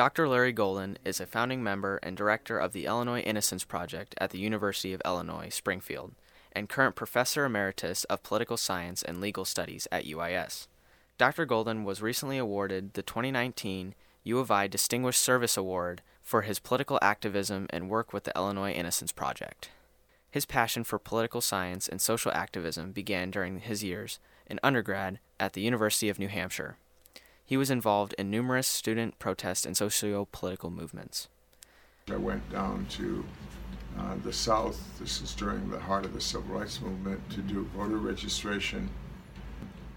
Dr. Larry Golden is a founding member and director of the Illinois Innocence Project at the University of Illinois Springfield and current professor emeritus of political science and legal studies at UIS. Dr. Golden was recently awarded the 2019 U of I Distinguished Service Award for his political activism and work with the Illinois Innocence Project. His passion for political science and social activism began during his years in undergrad at the University of New Hampshire. He was involved in numerous student protest and socio political movements. I went down to uh, the South, this is during the heart of the Civil Rights Movement, to do voter registration.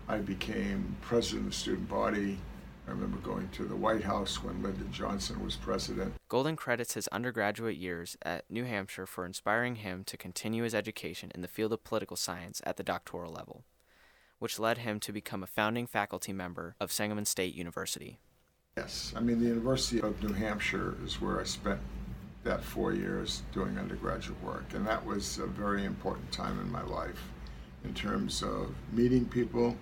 I became president of the student body. I remember going to the White House when Lyndon Johnson was president. Golden credits his undergraduate years at New Hampshire for inspiring him to continue his education in the field of political science at the doctoral level, which led him to become a founding faculty member of Sangamon State University. Yes, I mean, the University of New Hampshire is where I spent that four years doing undergraduate work, and that was a very important time in my life in terms of meeting people,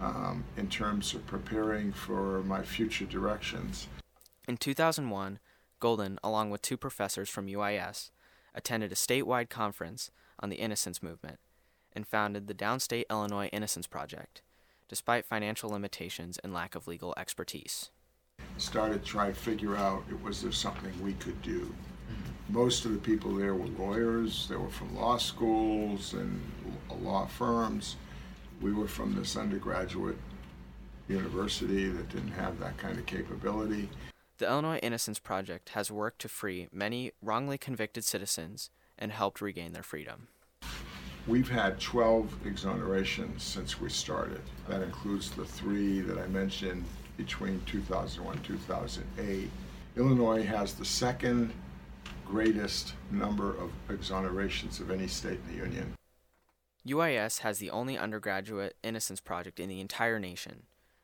um, in terms of preparing for my future directions. In 2001, Golden, along with two professors from UIS, attended a statewide conference on the Innocence Movement and founded the Downstate Illinois Innocence Project, despite financial limitations and lack of legal expertise. Started trying to figure out was there something we could do. Mm-hmm. Most of the people there were lawyers, they were from law schools and law firms we were from this undergraduate university that didn't have that kind of capability. The Illinois Innocence Project has worked to free many wrongly convicted citizens and helped regain their freedom. We've had 12 exonerations since we started. That includes the three that I mentioned between 2001 and 2008. Illinois has the second greatest number of exonerations of any state in the union. UIS has the only undergraduate innocence project in the entire nation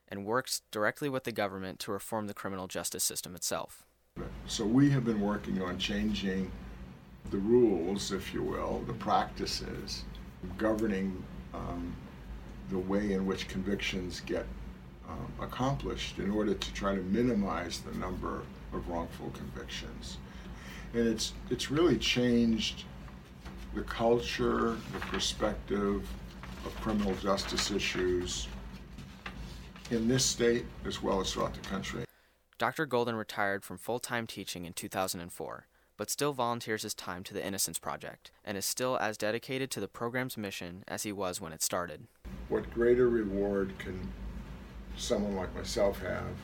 and works directly with the government to reform the criminal justice system itself. So we have been working on changing the rules, if you will, the practices governing um, the way in which convictions get um, accomplished in order to try to minimize the number of wrongful convictions. And it's, it's really changed the culture, the perspective of criminal justice issues in this state as well as throughout the country. Dr. Golden retired from full time teaching in 2004, but still volunteers his time to the Innocence Project and is still as dedicated to the program's mission as he was when it started. What greater reward can someone like myself have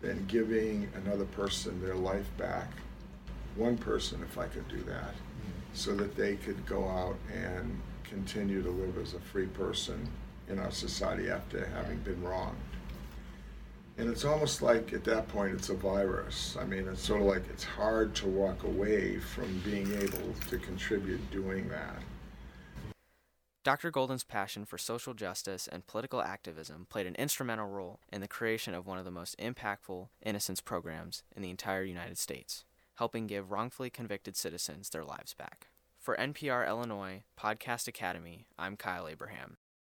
than giving another person their life back? One person, if I could do that so that they could go out and continue to live as a free person in our society after having been wronged. And it's almost like at that point it's a virus. I mean, it's sort of like it's hard to walk away from being able to contribute doing that. Dr. Golden's passion for social justice and political activism played an instrumental role in the creation of one of the most impactful innocence programs in the entire United States helping give wrongfully convicted citizens their lives back. For NPR Illinois Podcast Academy, I'm Kyle Abraham.